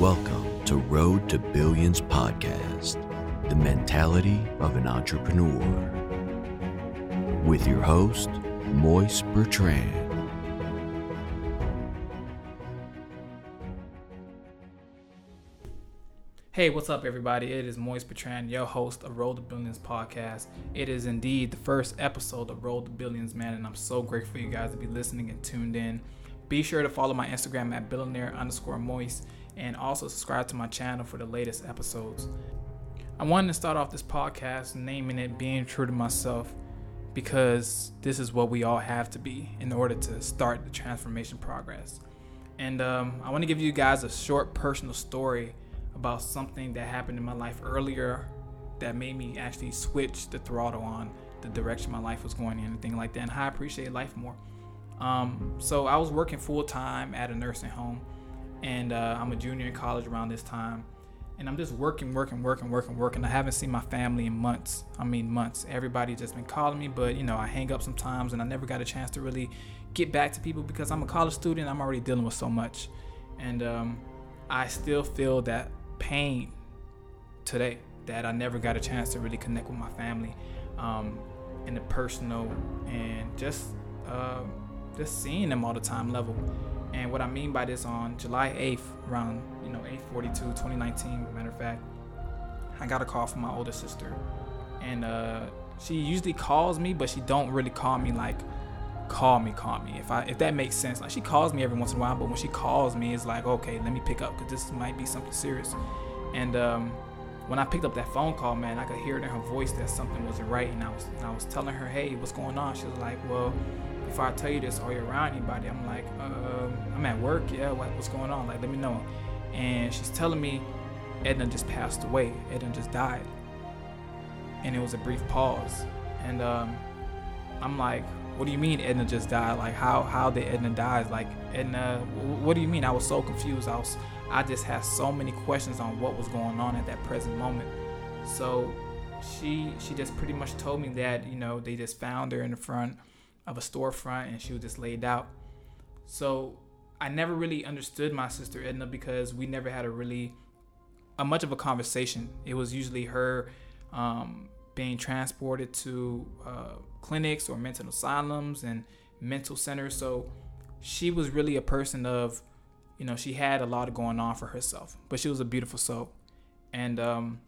Welcome to Road to Billions podcast, the mentality of an entrepreneur. With your host, Moise Bertrand. Hey, what's up, everybody? It is Moise Bertrand, your host of Road to Billions podcast. It is indeed the first episode of Road to Billions, man, and I'm so grateful for you guys to be listening and tuned in. Be sure to follow my Instagram at billionaire underscore Moise and also subscribe to my channel for the latest episodes. I wanted to start off this podcast naming it Being True to Myself because this is what we all have to be in order to start the transformation progress. And um, I want to give you guys a short personal story about something that happened in my life earlier that made me actually switch the throttle on the direction my life was going in and things like that and how I appreciate life more. Um, so I was working full time at a nursing home and uh, I'm a junior in college around this time. And I'm just working, working, working, working, working. I haven't seen my family in months. I mean, months. Everybody just been calling me, but you know, I hang up sometimes, and I never got a chance to really get back to people because I'm a college student. I'm already dealing with so much, and um, I still feel that pain today that I never got a chance to really connect with my family um, in the personal and just uh, just seeing them all the time level. And what I mean by this, on July 8th, around you know 8:42, 2019, matter of fact, I got a call from my older sister, and uh, she usually calls me, but she don't really call me like call me, call me. If I if that makes sense, like she calls me every once in a while, but when she calls me, it's like okay, let me pick up because this might be something serious. And um, when I picked up that phone call, man, I could hear it in her voice that something wasn't right, and I was and I was telling her, hey, what's going on? She was like, well if I tell you this, are you around anybody? I'm like, um, I'm at work. Yeah, what, what's going on? Like, let me know. And she's telling me Edna just passed away. Edna just died. And it was a brief pause. And um, I'm like, what do you mean Edna just died? Like, how how did Edna die? Like, Edna, what do you mean? I was so confused. I was, I just had so many questions on what was going on at that present moment. So she she just pretty much told me that you know they just found her in the front of a storefront and she was just laid out. So I never really understood my sister Edna because we never had a really a much of a conversation. It was usually her um, being transported to uh, clinics or mental asylums and mental centers. So she was really a person of, you know, she had a lot going on for herself, but she was a beautiful soul, and um,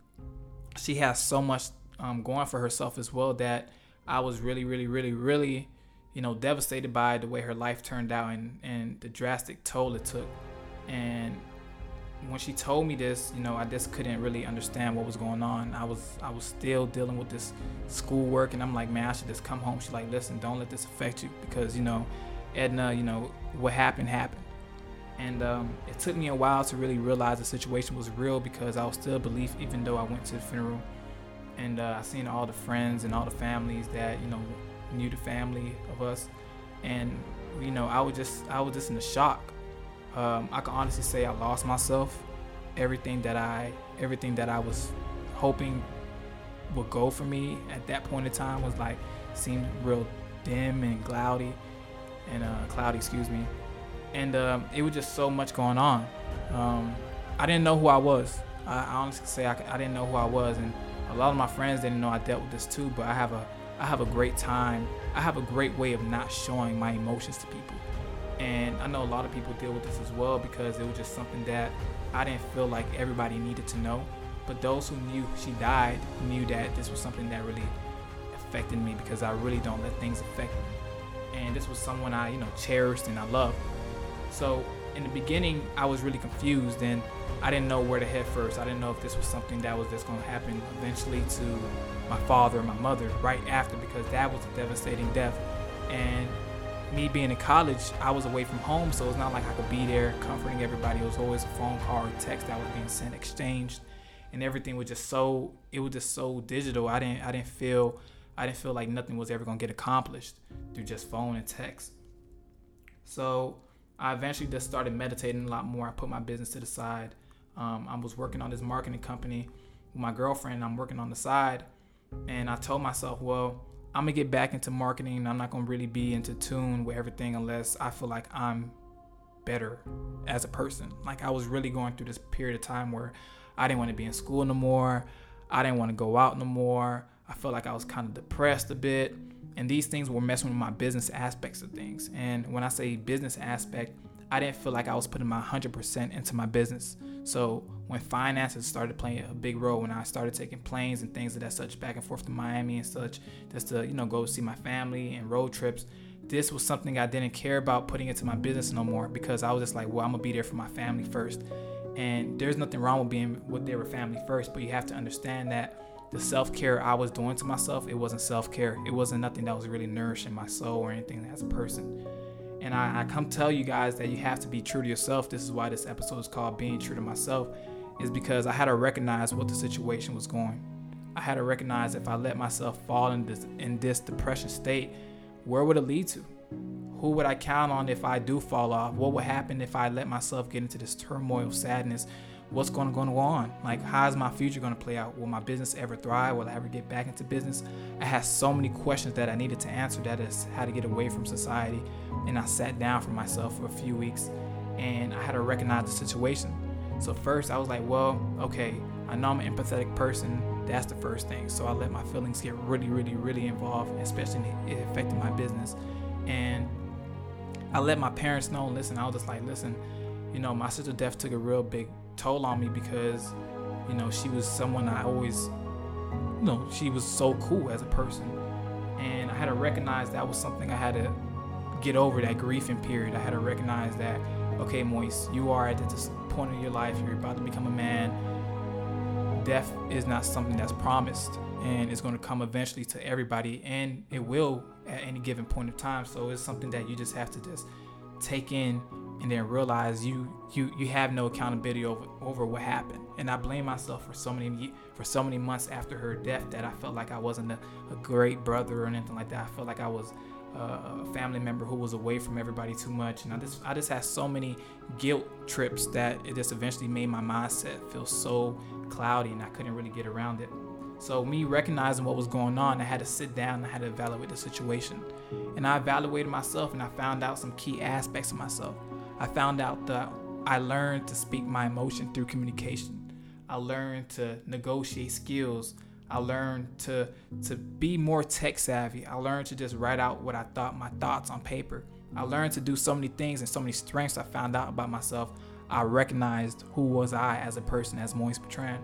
she has so much um, going for herself as well that I was really, really, really, really you know, devastated by the way her life turned out and, and the drastic toll it took. And when she told me this, you know, I just couldn't really understand what was going on. I was I was still dealing with this schoolwork and I'm like, man, I should just come home. She's like, listen, don't let this affect you because, you know, Edna, you know, what happened happened. And um, it took me a while to really realize the situation was real because I was still belief even though I went to the funeral. And uh, I seen all the friends and all the families that, you know, knew the family of us, and you know, I was just I was just in a shock. Um, I can honestly say I lost myself. Everything that I everything that I was hoping would go for me at that point in time was like seemed real dim and cloudy and uh, cloudy, excuse me. And um, it was just so much going on. Um, I didn't know who I was. I, I honestly say I, I didn't know who I was, and a lot of my friends didn't know I dealt with this too. But I have a I have a great time. I have a great way of not showing my emotions to people. And I know a lot of people deal with this as well because it was just something that I didn't feel like everybody needed to know. But those who knew she died knew that this was something that really affected me because I really don't let things affect me. And this was someone I, you know, cherished and I loved. So in the beginning, I was really confused and I didn't know where to head first. I didn't know if this was something that was just going to happen eventually to my father and my mother right after because that was a devastating death. And me being in college, I was away from home, so it's not like I could be there comforting everybody. It was always a phone call or text that was being sent, exchanged, and everything was just so it was just so digital. I didn't I didn't feel I didn't feel like nothing was ever gonna get accomplished through just phone and text. So I eventually just started meditating a lot more. I put my business to the side. Um, I was working on this marketing company with my girlfriend. I'm working on the side and I told myself, well, I'm gonna get back into marketing. I'm not gonna really be into tune with everything unless I feel like I'm better as a person. Like I was really going through this period of time where I didn't want to be in school no more. I didn't want to go out no more. I felt like I was kind of depressed a bit. And these things were messing with my business aspects of things. And when I say business aspect, I didn't feel like I was putting my 100% into my business. So when finances started playing a big role, when I started taking planes and things of that such back and forth to Miami and such, just to you know go see my family and road trips, this was something I didn't care about putting into my business no more because I was just like, well, I'm gonna be there for my family first. And there's nothing wrong with being with their family first, but you have to understand that the self care I was doing to myself, it wasn't self care. It wasn't nothing that was really nourishing my soul or anything as a person. And I, I come tell you guys that you have to be true to yourself. This is why this episode is called Being True to Myself, is because I had to recognize what the situation was going. I had to recognize if I let myself fall in this in this depression state, where would it lead to? Who would I count on if I do fall off? What would happen if I let myself get into this turmoil of sadness what's going to go on? Like, how's my future going to play out? Will my business ever thrive? Will I ever get back into business? I had so many questions that I needed to answer. That is how to get away from society. And I sat down for myself for a few weeks, and I had to recognize the situation. So first, I was like, well, okay, I know I'm an empathetic person. That's the first thing. So I let my feelings get really, really, really involved, especially it affected my business. And I let my parents know. Listen, I was just like, listen, you know, my sister death took a real big toll on me because, you know, she was someone I always, you know, she was so cool as a person. And I had to recognize that was something I had to get over that grieving period. I had to recognize that, okay, Moise, you are at this point in your life, you're about to become a man. Death is not something that's promised and it's going to come eventually to everybody and it will at any given point of time. So it's something that you just have to just take in and then realize you you you have no accountability over over what happened and i blame myself for so many for so many months after her death that i felt like i wasn't a, a great brother or anything like that i felt like i was uh, a family member who was away from everybody too much and i just i just had so many guilt trips that it just eventually made my mindset feel so cloudy and i couldn't really get around it so me recognizing what was going on, I had to sit down and I had to evaluate the situation. And I evaluated myself and I found out some key aspects of myself. I found out that I learned to speak my emotion through communication. I learned to negotiate skills. I learned to to be more tech savvy. I learned to just write out what I thought, my thoughts on paper. I learned to do so many things and so many strengths I found out about myself. I recognized who was I as a person, as Moise Bertrand.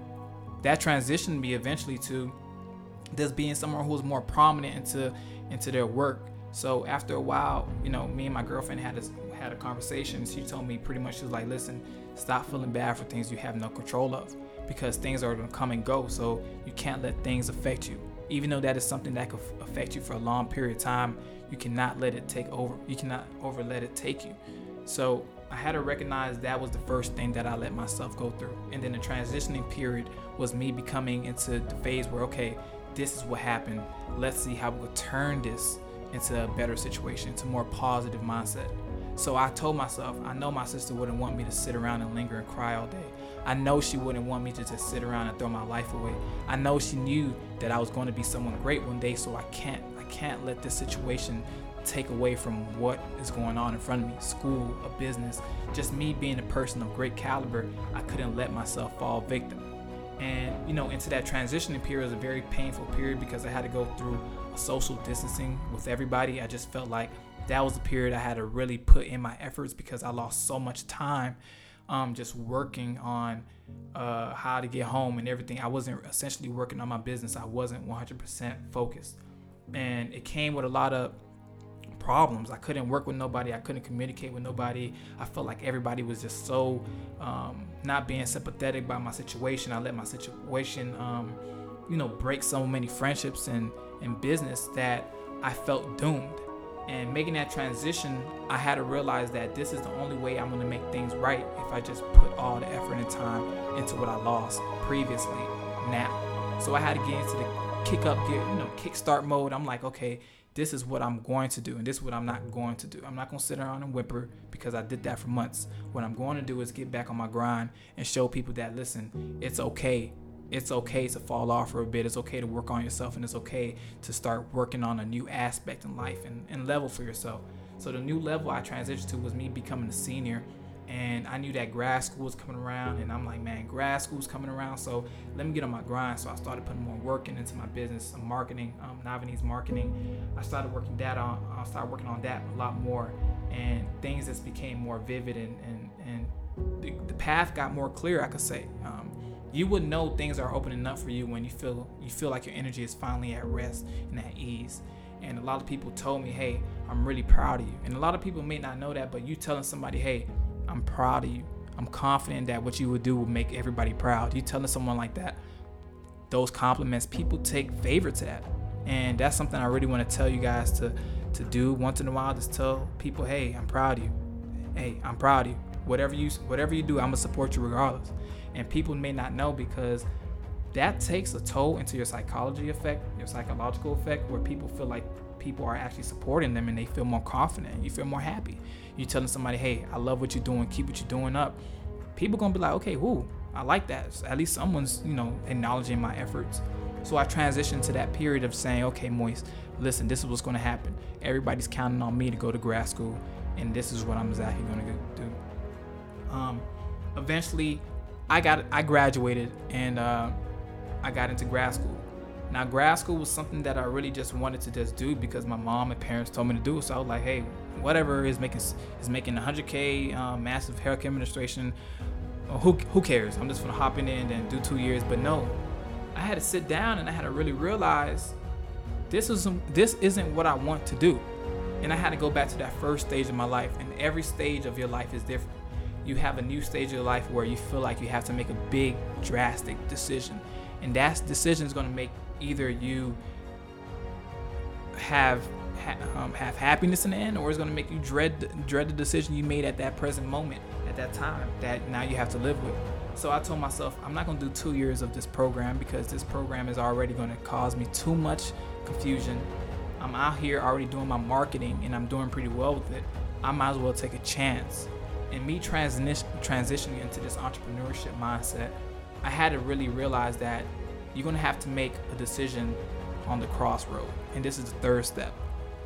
That transitioned me eventually to just being someone who was more prominent into into their work. So after a while, you know, me and my girlfriend had had a conversation. She told me pretty much she was like, "Listen, stop feeling bad for things you have no control of, because things are gonna come and go. So you can't let things affect you. Even though that is something that could affect you for a long period of time, you cannot let it take over. You cannot over let it take you. So I had to recognize that was the first thing that I let myself go through. And then the transitioning period was me becoming into the phase where, okay, this is what happened. Let's see how we could turn this into a better situation, into a more positive mindset. So I told myself, I know my sister wouldn't want me to sit around and linger and cry all day. I know she wouldn't want me to just sit around and throw my life away. I know she knew that I was going to be someone great one day, so I can't I can't let this situation take away from what is going on in front of me school, a business, just me being a person of great caliber. I couldn't let myself fall victim. And you know, into that transitioning period was a very painful period because I had to go through social distancing with everybody. I just felt like that was the period I had to really put in my efforts because I lost so much time um, just working on uh, how to get home and everything. I wasn't essentially working on my business. I wasn't 100% focused, and it came with a lot of problems. I couldn't work with nobody. I couldn't communicate with nobody. I felt like everybody was just so um, not being sympathetic by my situation. I let my situation, um, you know, break so many friendships and, and business that I felt doomed. And making that transition, I had to realize that this is the only way I'm gonna make things right if I just put all the effort and time into what I lost previously now. So I had to get into the kick up gear, you know, kickstart mode. I'm like, okay, this is what I'm going to do, and this is what I'm not going to do. I'm not gonna sit around and whimper because I did that for months. What I'm going to do is get back on my grind and show people that listen, it's okay it's okay to fall off for a bit. It's okay to work on yourself, and it's okay to start working on a new aspect in life and, and level for yourself. So the new level I transitioned to was me becoming a senior and I knew that grad school was coming around, and I'm like, man, grad school's coming around, so let me get on my grind. So I started putting more work in, into my business, some marketing, um, Navanese marketing. I started working that on, I started working on that a lot more, and things just became more vivid, and and and the, the path got more clear. I could say. Um, you would know things are opening up for you when you feel you feel like your energy is finally at rest and at ease. And a lot of people told me, "Hey, I'm really proud of you." And a lot of people may not know that, but you telling somebody, "Hey, I'm proud of you. I'm confident that what you would do will make everybody proud. You telling someone like that, those compliments, people take favor to that. And that's something I really want to tell you guys to to do once in a while. Just tell people, hey, I'm proud of you. Hey, I'm proud of you. Whatever you whatever you do, I'm gonna support you regardless. And people may not know because that takes a toll into your psychology effect, your psychological effect, where people feel like people are actually supporting them and they feel more confident. You feel more happy. You telling somebody, hey, I love what you're doing, keep what you're doing up. People gonna be like, okay, whoo, I like that. At least someone's, you know, acknowledging my efforts. So I transitioned to that period of saying, okay, Moise, listen, this is what's gonna happen. Everybody's counting on me to go to grad school, and this is what I'm exactly gonna do. Um, eventually, I got I graduated and uh, I got into grad school. Now, grad school was something that I really just wanted to just do because my mom and parents told me to do. So I was like, hey, whatever is making is making 100k, um, massive healthcare administration. Who who cares? I'm just gonna hop in and do two years. But no, I had to sit down and I had to really realize this is this isn't what I want to do. And I had to go back to that first stage of my life. And every stage of your life is different. You have a new stage of life where you feel like you have to make a big, drastic decision. And that decision is going to make either you have um, have happiness in the end, or it's going to make you dread dread the decision you made at that present moment, at that time that now you have to live with. So I told myself I'm not going to do two years of this program because this program is already going to cause me too much confusion. I'm out here already doing my marketing and I'm doing pretty well with it. I might as well take a chance. And me transition, transitioning into this entrepreneurship mindset, I had to really realize that you're going to have to make a decision on the crossroad. And this is the third step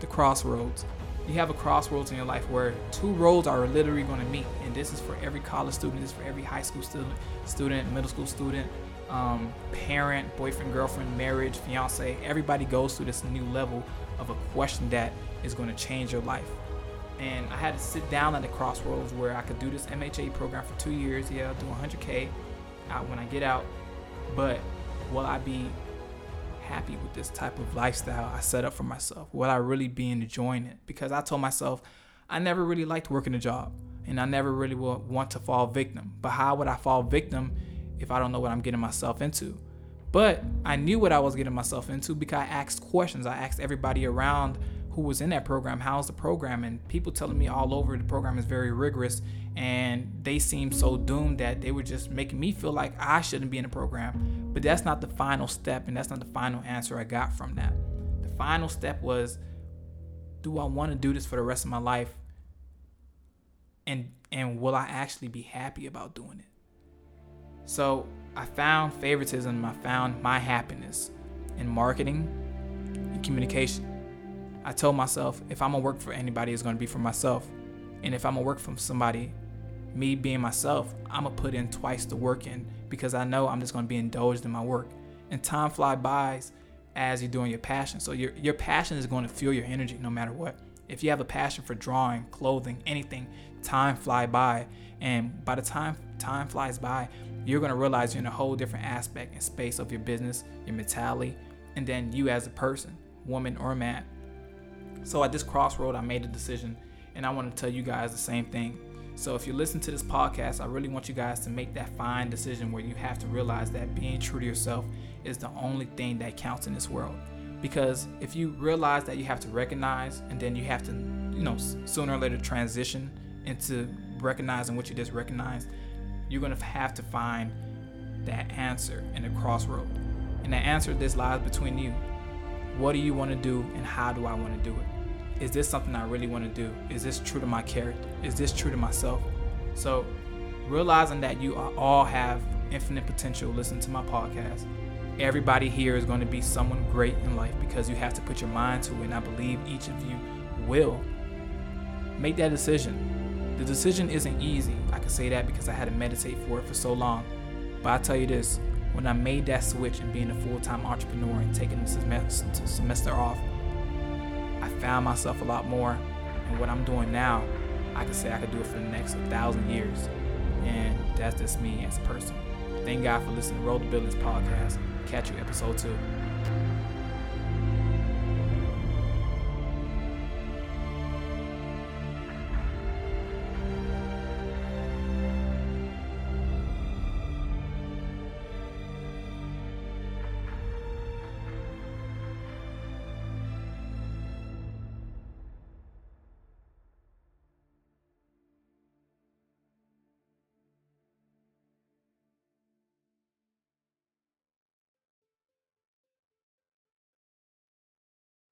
the crossroads. You have a crossroads in your life where two roads are literally going to meet. And this is for every college student, this is for every high school student, student, middle school student, um, parent, boyfriend, girlfriend, marriage, fiance. Everybody goes through this new level of a question that is going to change your life. And I had to sit down at the crossroads where I could do this MHA program for two years. Yeah, I'll do 100K out when I get out. But will I be happy with this type of lifestyle I set up for myself? Will I really be enjoying it? Because I told myself I never really liked working a job and I never really will want to fall victim. But how would I fall victim if I don't know what I'm getting myself into? But I knew what I was getting myself into because I asked questions. I asked everybody around who was in that program, how's the program? And people telling me all over the program is very rigorous and they seemed so doomed that they were just making me feel like I shouldn't be in the program. But that's not the final step, and that's not the final answer I got from that. The final step was do I want to do this for the rest of my life? And and will I actually be happy about doing it? So I found favoritism, I found my happiness in marketing and communication. I told myself if I'm gonna work for anybody, it's gonna be for myself. And if I'm gonna work for somebody, me being myself, I'm gonna put in twice the work in because I know I'm just gonna be indulged in my work. And time fly by as you're doing your passion. So your your passion is to fuel your energy no matter what. If you have a passion for drawing, clothing, anything, time fly by, and by the time time flies by, you're gonna realize you're in a whole different aspect and space of your business, your mentality, and then you as a person, woman or man. So at this crossroad, I made a decision, and I want to tell you guys the same thing. So if you listen to this podcast, I really want you guys to make that fine decision where you have to realize that being true to yourself is the only thing that counts in this world. Because if you realize that you have to recognize and then you have to, you know, sooner or later transition into recognizing what you just recognized, you're to have to find that answer in the crossroad. And the answer this lies between you. What do you want to do and how do I want to do it? is this something I really want to do? Is this true to my character? Is this true to myself? So, realizing that you all have infinite potential, listen to my podcast. Everybody here is going to be someone great in life because you have to put your mind to it, and I believe each of you will. make that decision. The decision isn't easy. I can say that because I had to meditate for it for so long. But I tell you this, when I made that switch and being a full-time entrepreneur and taking the semester off, I found myself a lot more. And what I'm doing now, I can say I could do it for the next thousand years. And that's just me as a person. Thank God for listening to Road to Billions podcast. Catch you episode two.